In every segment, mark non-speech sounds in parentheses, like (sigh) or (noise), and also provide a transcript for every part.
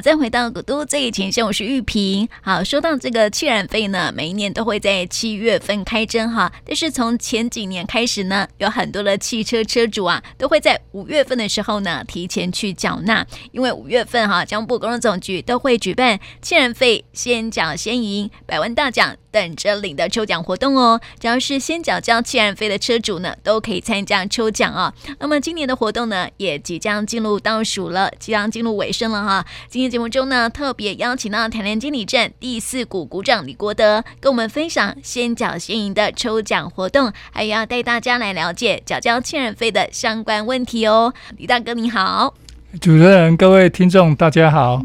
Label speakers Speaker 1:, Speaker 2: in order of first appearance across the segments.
Speaker 1: 再回到古都最前线，我是玉萍。好，说到这个气燃费呢，每一年都会在七月份开征哈，但是从前几年开始呢，有很多的汽车车主啊，都会在五月份的时候呢，提前去缴纳，因为五月份哈，江部公路总局都会举办气燃费先缴先赢百万大奖。等着领的抽奖活动哦，只要是先缴交汽燃费的车主呢，都可以参加抽奖啊、哦。那么今年的活动呢，也即将进入倒数了，即将进入尾声了哈。今天节目中呢，特别邀请到台联经理站第四股股长李国德，跟我们分享先缴先赢的抽奖活动，还要带大家来了解缴交汽燃费的相关问题哦。李大哥你好，
Speaker 2: 主持人各位听众大家好。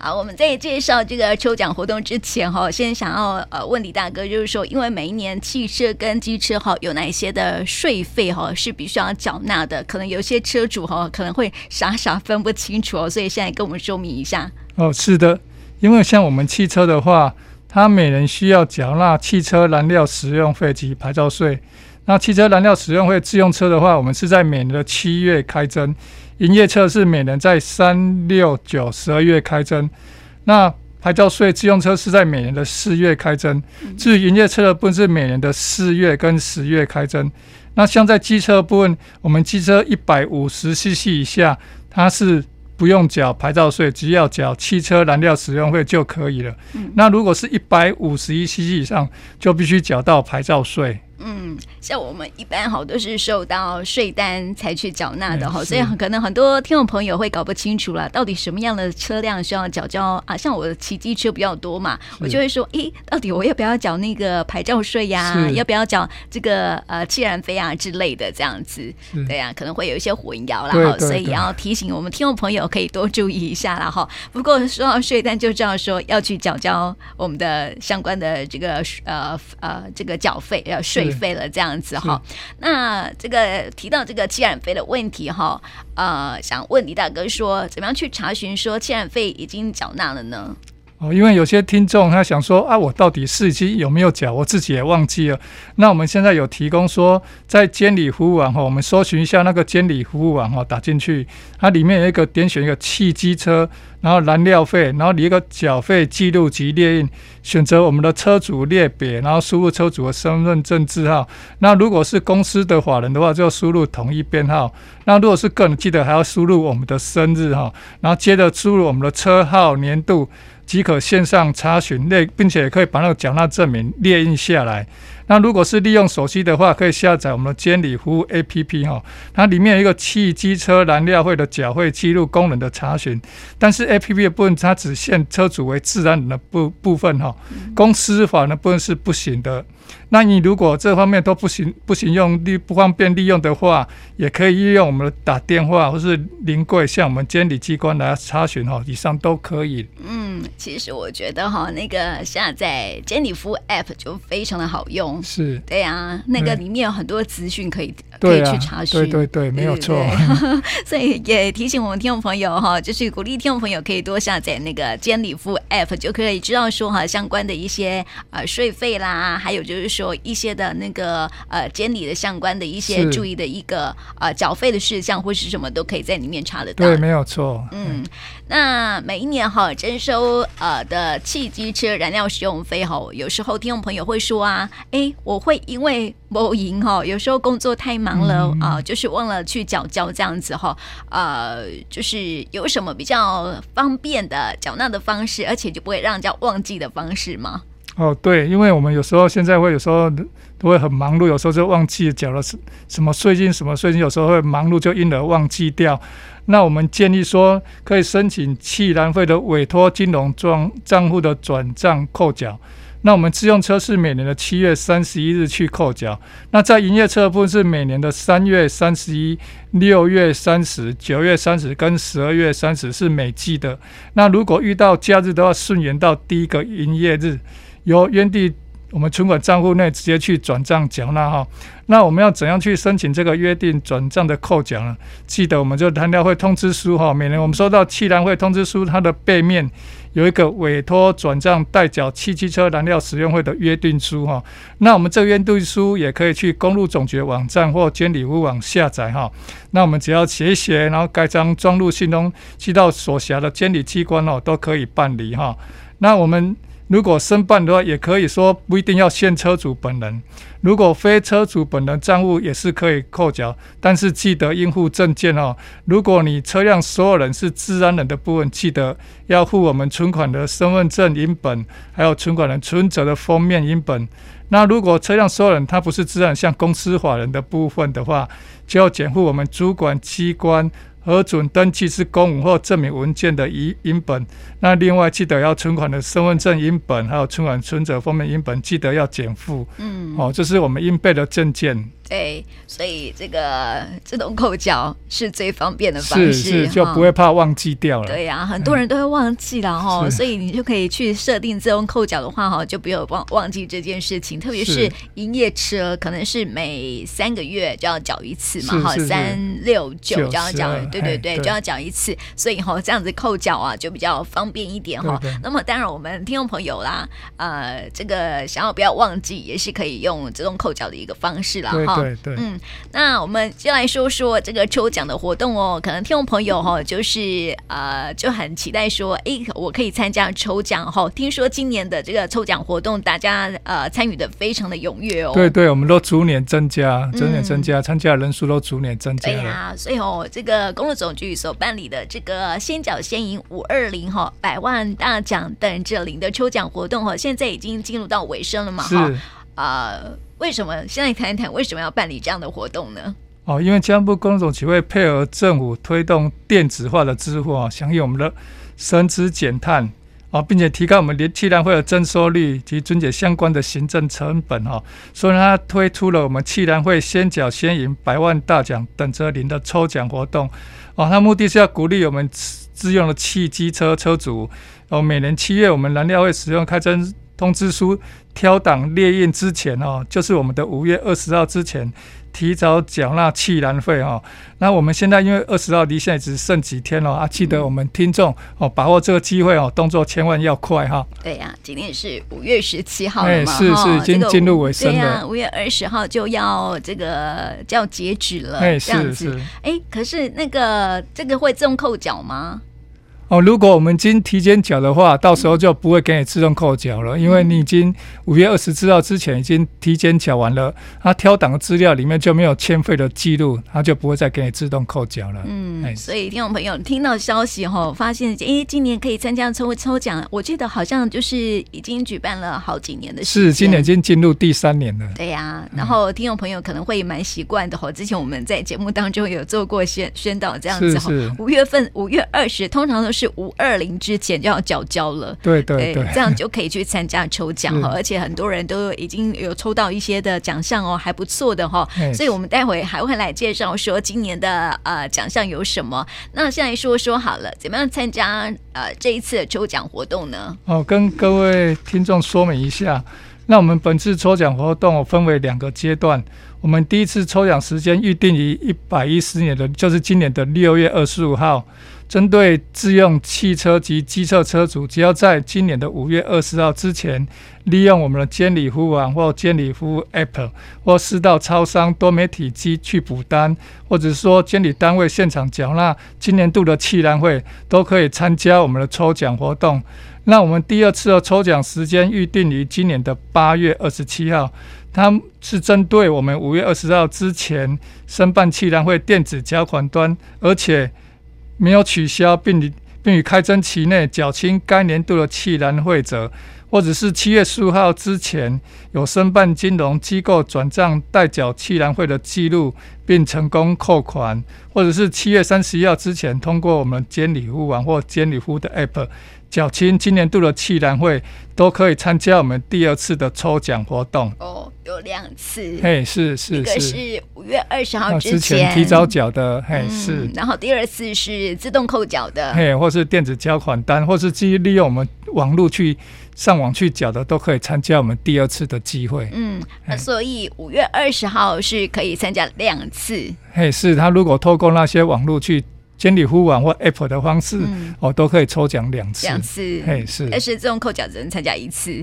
Speaker 1: 好，我们在介绍这个抽奖活动之前哈，先想要呃问李大哥，就是说，因为每一年汽车跟机车哈有哪一些的税费哈是必须要缴纳的，可能有些车主哈可能会傻傻分不清楚哦，所以现在跟我们说明一下。
Speaker 2: 哦，是的，因为像我们汽车的话，它每人需要缴纳汽车燃料使用费及牌照税。那汽车燃料使用费，自用车的话，我们是在每年的七月开征。营业车是每年在三、六、九、十二月开征，那牌照税自用车是在每年的四月开征。至于营业车的部分是每年的四月跟十月开征。那像在机车部分，我们机车一百五十 CC 以下，它是不用缴牌照税，只要缴汽车燃料使用费就可以了。那如果是一百五十一 CC 以上，就必须缴到牌照税。
Speaker 1: 嗯，像我们一般好都是收到税单才去缴纳的哈，所以可能很多听众朋友会搞不清楚了，到底什么样的车辆需要缴交啊？像我骑机车比较多嘛，我就会说，诶，到底我要不要缴那个牌照税呀？要不要缴这个呃气燃费啊之类的这样子？对呀、啊，可能会有一些混淆了哈，所以也要提醒我们听众朋友可以多注意一下啦哈。不过说到税单，就知道说要去缴交我们的相关的这个呃呃这个缴费要税。费了这样子哈，那这个提到这个气染费的问题哈，呃，想问李大哥说，怎么样去查询说气染费已经缴纳了呢？
Speaker 2: 哦，因为有些听众他想说啊，我到底是已经有没有缴？我自己也忘记了。那我们现在有提供说，在监理服务网哈，我们搜寻一下那个监理服务网哈，打进去，它里面有一个点选一个汽机车，然后燃料费，然后你一个缴费记录及列印，选择我们的车主列别，然后输入车主的身份证字号。那如果是公司的法人的话，就要输入统一编号。那如果是个人，记得还要输入我们的生日哈，然后接着输入我们的车号年度。即可线上查询列，并且可以把那个缴纳证明列印下来。那如果是利用手机的话，可以下载我们的监理服务 APP 哈，它里面有一个汽机车燃料费的缴费记录功能的查询。但是 APP 的部分它只限车主为自然人的部部分哈，公司法的部分是不行的。那你如果这方面都不行不行用利不方便利用的话，也可以利用我们的打电话或是临柜向我们监理机关来查询哈，以上都可以。
Speaker 1: 嗯，其实我觉得哈，那个下载监理服务 App 就非常的好用。
Speaker 2: 是，
Speaker 1: 对啊，那个里面有很多资讯可以可以去查询。
Speaker 2: 对对对，没有错。(laughs)
Speaker 1: 所以也提醒我们听众朋友哈，就是鼓励听众朋友可以多下载那个监理服务 App，就可以知道说哈相关的一些呃税费啦，还有就是说。说一些的那个呃监理的相关的一些注意的一个呃缴费的事项或是什么都可以在里面查得到。
Speaker 2: 对，没有错。
Speaker 1: 嗯，那每一年哈征收呃的汽机车燃料使用费哈，有时候听众朋友会说啊，哎，我会因为某赢哈，有时候工作太忙了啊、嗯呃，就是忘了去缴交这样子哈，呃，就是有什么比较方便的缴纳的方式，而且就不会让人家忘记的方式吗？
Speaker 2: 哦，对，因为我们有时候现在会有时候都会很忙碌，有时候就忘记缴了什什么税金，什么税金，有时候会忙碌就因而忘记掉。那我们建议说，可以申请汽燃费的委托金融账账户的转账扣缴。那我们自用车是每年的七月三十一日去扣缴。那在营业车部分是每年的三月三十一、六月三十、九月三十跟十二月三十是每季的。那如果遇到假日的话，顺延到第一个营业日。由原地我们存款账户内直接去转账缴纳哈。那我们要怎样去申请这个约定转账的扣缴呢？记得我们就燃料会通知书哈，每年我们收到汽燃会通知书，它的背面有一个委托转账代缴汽机车燃料使用费的约定书哈。那我们这个约定书也可以去公路总局网站或监理屋网下载哈。那我们只要写一写，然后盖章装入信封，寄到所辖的监理机关哦，都可以办理哈。那我们。如果申办的话，也可以说不一定要限车主本人。如果非车主本人账户也是可以扣缴，但是记得应附证件哦。如果你车辆所有人是自然人的部分，记得要附我们存款的身份证影本，还有存款人存折的封面影本。那如果车辆所有人他不是自然，像公司法人的部分的话，就要检附我们主管机关。核准登记是公文或证明文件的影影本，那另外记得要存款的身份证影本，还有存款存折封面影本，记得要减负。嗯，哦，这是我们应备的证件。
Speaker 1: 对，所以这个自动扣缴是最方便的方式，
Speaker 2: 是是就不会怕忘记掉了。
Speaker 1: 对呀、啊，很多人都会忘记了哈、嗯，所以你就可以去设定自动扣缴的话哈，就不用忘忘记这件事情。特别是营业车，可能是每三个月就要缴一次嘛，哈，三六九就要缴，对对对，就要缴一次。所以哈，这样子扣缴啊，就比较方便一点哈。那么当然，我们听众朋友啦，呃，这个想要不要忘记，也是可以用自动扣缴的一个方式啦哈。
Speaker 2: 对对，
Speaker 1: 嗯，那我们就来说说这个抽奖的活动哦。可能听众朋友哈、哦，就是呃就很期待说，哎，我可以参加抽奖哈、哦。听说今年的这个抽奖活动，大家呃参与的非常的踊跃哦。
Speaker 2: 对对，我们都逐年增加，逐年增加，嗯、参加人数都逐年增加。
Speaker 1: 对呀、啊，所以哦，这个公路总局所办理的这个先缴先赢五二零哈百万大奖等着领的抽奖活动哈，现在已经进入到尾声了嘛哈啊。呃为什么现在谈一谈为什么要办理这样的活动呢？
Speaker 2: 哦，因为交通部公路总局会配合政府推动电子化的支付啊，响应我们的省资减碳啊，并且提高我们联汽燃会的征收率及撙节相关的行政成本哈，所以它推出了我们汽燃会先缴先赢百万大奖等着您的抽奖活动啊，它目的是要鼓励我们自用的汽机车车主哦，每年七月我们燃料会使用开征通知书挑档列印之前哦，就是我们的五月二十号之前提早缴纳气燃费哦。那我们现在因为二十号离现在只剩几天了啊，记得我们听众哦，把握这个机会哦，动作千万要快哈。
Speaker 1: 对呀、啊，今天是五月十七号了嘛，
Speaker 2: 是是已经进入尾声了。对
Speaker 1: 呀，五月二十号就要这个就要截止了，哎，这样子。哎，可是那个这个会自动扣缴吗？
Speaker 2: 哦，如果我们已经提前缴的话，到时候就不会给你自动扣缴了，因为你已经五月二十四号之前已经提前缴完了，他挑档的资料里面就没有欠费的记录，他就不会再给你自动扣缴了。
Speaker 1: 嗯，所以听众朋友听到消息后，发现诶，今年可以参加抽抽奖，我记得好像就是已经举办了好几年的时间，
Speaker 2: 是今年已经进入第三年了。
Speaker 1: 对呀、啊，然后听众朋友可能会蛮习惯的哈，之前我们在节目当中有做过宣宣导这样子哈，五月份五月二十通常都是。是五二零之前就要缴交了，
Speaker 2: 对对对，
Speaker 1: 这样就可以去参加抽奖 (laughs) 哈，而且很多人都已经有抽到一些的奖项哦，还不错的哈，所以我们待会还会来介绍说今年的呃奖项有什么。那现在说说好了，怎么样参加呃这一次的抽奖活动呢？
Speaker 2: 哦，跟各位听众说明一下，那我们本次抽奖活动分为两个阶段，我们第一次抽奖时间预定于一百一十年的，就是今年的六月二十五号。针对自用汽车及机车车主，只要在今年的五月二十号之前，利用我们的监理服务网或监理服务 App，或是到超商多媒体机去补单，或者说监理单位现场缴纳今年度的汽燃费，都可以参加我们的抽奖活动。那我们第二次的抽奖时间预定于今年的八月二十七号，它是针对我们五月二十号之前申办汽燃费电子缴款端，而且没有取消，并并于开征期内缴清该年度的汽燃费者，或者是七月十五号之前有申办金融机构转账代缴汽燃费的记录，并成功扣款，或者是七月三十一号之前通过我们监理服务网或监理服务的 App。缴清今年度的汽燃费，都可以参加我们第二次的抽奖活动。
Speaker 1: 哦，有两次。
Speaker 2: 嘿，是是是。一个
Speaker 1: 是五月二十号之前，
Speaker 2: 提早缴的，嘿、嗯、是。
Speaker 1: 然后第二次是自动扣缴的，
Speaker 2: 嘿，或是电子交款单，或是基于利用我们网络去上网去缴的，都可以参加我们第二次的机会。
Speaker 1: 嗯，那所以五月二十号是可以参加两次。
Speaker 2: 嘿，是他如果透过那些网络去监理服务网或 App 的方式，嗯、哦，都可以抽奖两次。
Speaker 1: 两次，
Speaker 2: 嘿，是。
Speaker 1: 但是自动扣缴只能参加一次。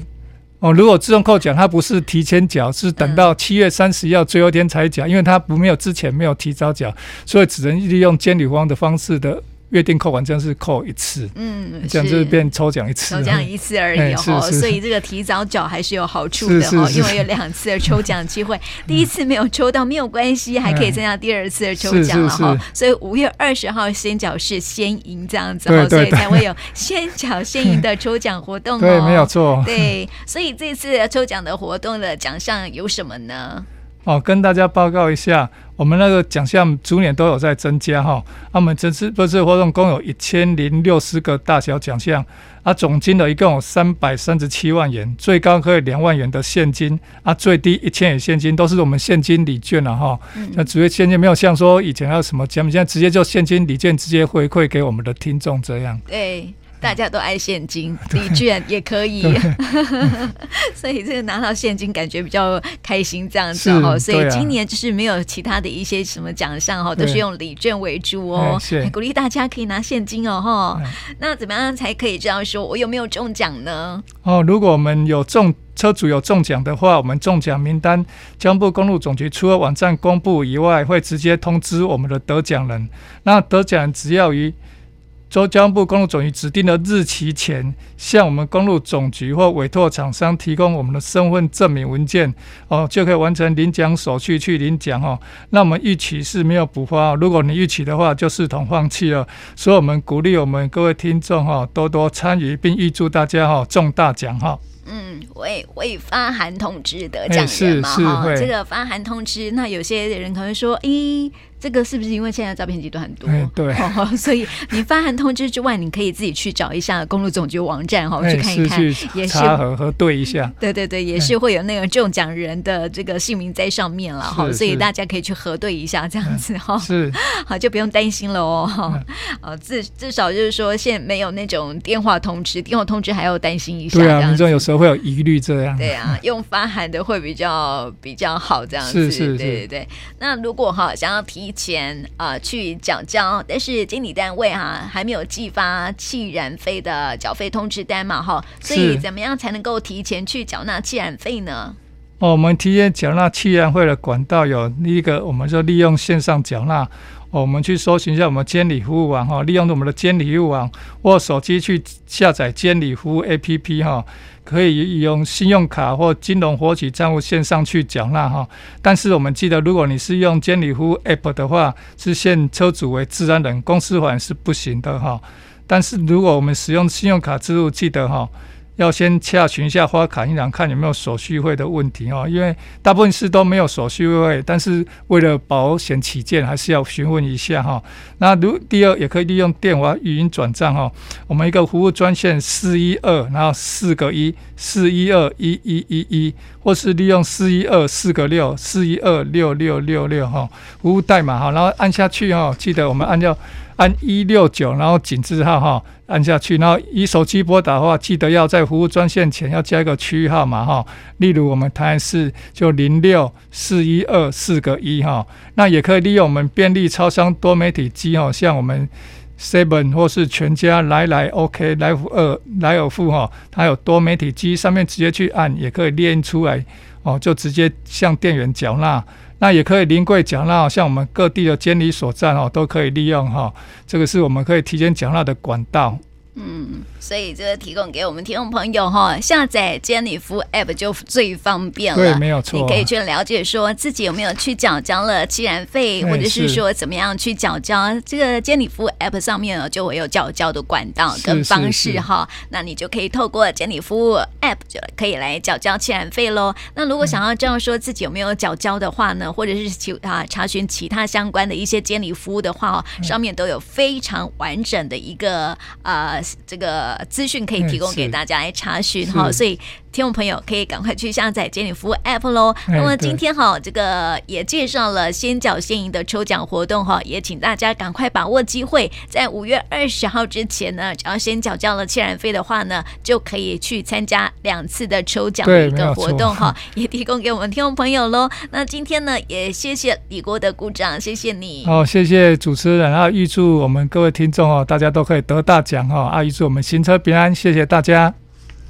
Speaker 2: 哦，如果自动扣缴，它不是提前缴，是等到七月三十一号最后一天才缴，嗯、因为它不没有之前没有提早缴，所以只能利用监理方的方式的。约定扣款这样是扣一次，嗯，这样就是变抽奖一次，
Speaker 1: 抽奖一次而已 (laughs) 哈，所以这个提早缴还是有好处的哈，因为有两次的抽奖机会，(laughs) 第一次没有抽到没有关系，还可以参加第二次的抽奖了哈，所以五月二十号先缴是先赢这样子哈，所以才会有先缴先赢的抽奖活动哦，(laughs)
Speaker 2: 对，没有错，
Speaker 1: 对，所以这次抽奖的活动的奖项有什么呢？
Speaker 2: 哦，跟大家报告一下，我们那个奖项逐年都有在增加哈。那我们这次这次活动共有一千零六十个大小奖项，啊，总金额一共有三百三十七万元，最高可以两万元的现金，啊，最低一千元现金，都是我们现金礼券了哈。那主要现金没有像说以前还有什么奖，现在直接就现金礼券直接回馈给我们的听众这样。
Speaker 1: 对。大家都爱现金，(laughs) 礼券也可以，(laughs) 所以这个拿到现金感觉比较开心，这样子哦。所以今年就是没有其他的一些什么奖项哈，都是用礼券为主哦，鼓励大家可以拿现金哦哈。那怎么样才可以这样说？我有没有中奖呢？
Speaker 2: 哦，如果我们有中车主有中奖的话，我们中奖名单交通部公路总局除了网站公布以外，会直接通知我们的得奖人。那得奖人只要于州交通部公路总局指定的日期前，向我们公路总局或委托厂商提供我们的身份证明文件，哦，就可以完成领奖手续去领奖哦。那我们逾期是没有补发，如果你逾期的话，就视同放弃了。所以，我们鼓励我们各位听众哈，多多参与，并预祝大家哈中大奖哈。
Speaker 1: 嗯，会会发函通知得奖人嘛哈？这个发函通知，那有些人可能说，咦。这个是不是因为现在诈骗集团很多？
Speaker 2: 对、
Speaker 1: 哦，(laughs) 所以你发函通知之外，你可以自己去找一下公路总局网站哈，去看一看，也是
Speaker 2: 查核核对一下。(laughs)
Speaker 1: 对对对，也是会有那个中奖人的这个姓名在上面了哈，所以大家可以去核对一下，这样子哈。
Speaker 2: 是，(laughs)
Speaker 1: 好就不用担心了哦哈。呃，至至少就是说，现在没有那种电话通知，电话通知还要担心一下。
Speaker 2: 对啊，民众有时候会有疑虑这样。
Speaker 1: 对啊，用发函的会比较比较好这样子。
Speaker 2: 是是是，
Speaker 1: 对对对。那如果哈想要提前啊。去缴交，但是经理单位哈、啊、还没有寄发气燃费的缴费通知单嘛哈，所以怎么样才能够提前去缴纳气燃费呢？
Speaker 2: 哦，我们提前缴纳气燃费的管道有第一个，我们就利用线上缴纳。我们去搜寻一下我们监理服务网哈，利用我们的监理服务网或手机去下载监理服务 APP 哈，可以用信用卡或金融活期账户线上去缴纳哈。但是我们记得，如果你是用监理服务 App 的话，是限车主为自然人，公司法是不行的哈。但是如果我们使用信用卡支付，记得哈。要先洽询一下花卡银行，看有没有手续费的问题哦。因为大部分是都没有手续费，但是为了保险起见，还是要询问一下哈。那如第二，也可以利用电话语音转账哈。我们一个服务专线四一二，然后四个一四一二一一一一，或是利用四一二四个六四一二六六六六哈。服务代码哈，然后按下去哈，记得我们按照。按一六九，然后井字号哈，按下去，然后以手机拨打的话，记得要在服务专线前要加一个区域号码哈。例如我们台南市就零六四一二四个一哈。那也可以利用我们便利超商多媒体机哈，像我们 Seven 或是全家来来 OK 来福二来尔富哈，它有多媒体机，上面直接去按也可以列出来哦，就直接向店员缴纳。那也可以临柜缴纳，像我们各地的监理所站哦，都可以利用哈。这个是我们可以提前缴纳的管道。
Speaker 1: 嗯，所以这个提供给我们听众朋友哈，下载监理服务 App 就最方便了。
Speaker 2: 对，没有错。
Speaker 1: 你可以去了解说自己有没有去缴交了弃燃费，或者是说怎么样去缴交。这个监理服务 App 上面呢，就会有缴交的管道跟方式哈。那你就可以透过监理服务 App 就可以来缴交弃燃费喽。那如果想要这样说自己有没有缴交的话呢，或者是其啊查询其他相关的一些监理服务的话哦，上面都有非常完整的一个呃。这个资讯可以提供给大家来查询哈，所以听众朋友可以赶快去下载监理服务 App 喽。那么今天哈，这个也介绍了先缴先赢的抽奖活动哈，也请大家赶快把握机会，在五月二十号之前呢，只要先缴交了切然费的话呢，就可以去参加两次的抽奖的一个活动哈，也提供给我们听众朋友喽。那今天呢，也谢谢李国的鼓掌，谢谢你。
Speaker 2: 哦，谢谢主持人啊，预祝我们各位听众哦，大家都可以得大奖哈，啊，预祝我们行车平安，谢谢大家。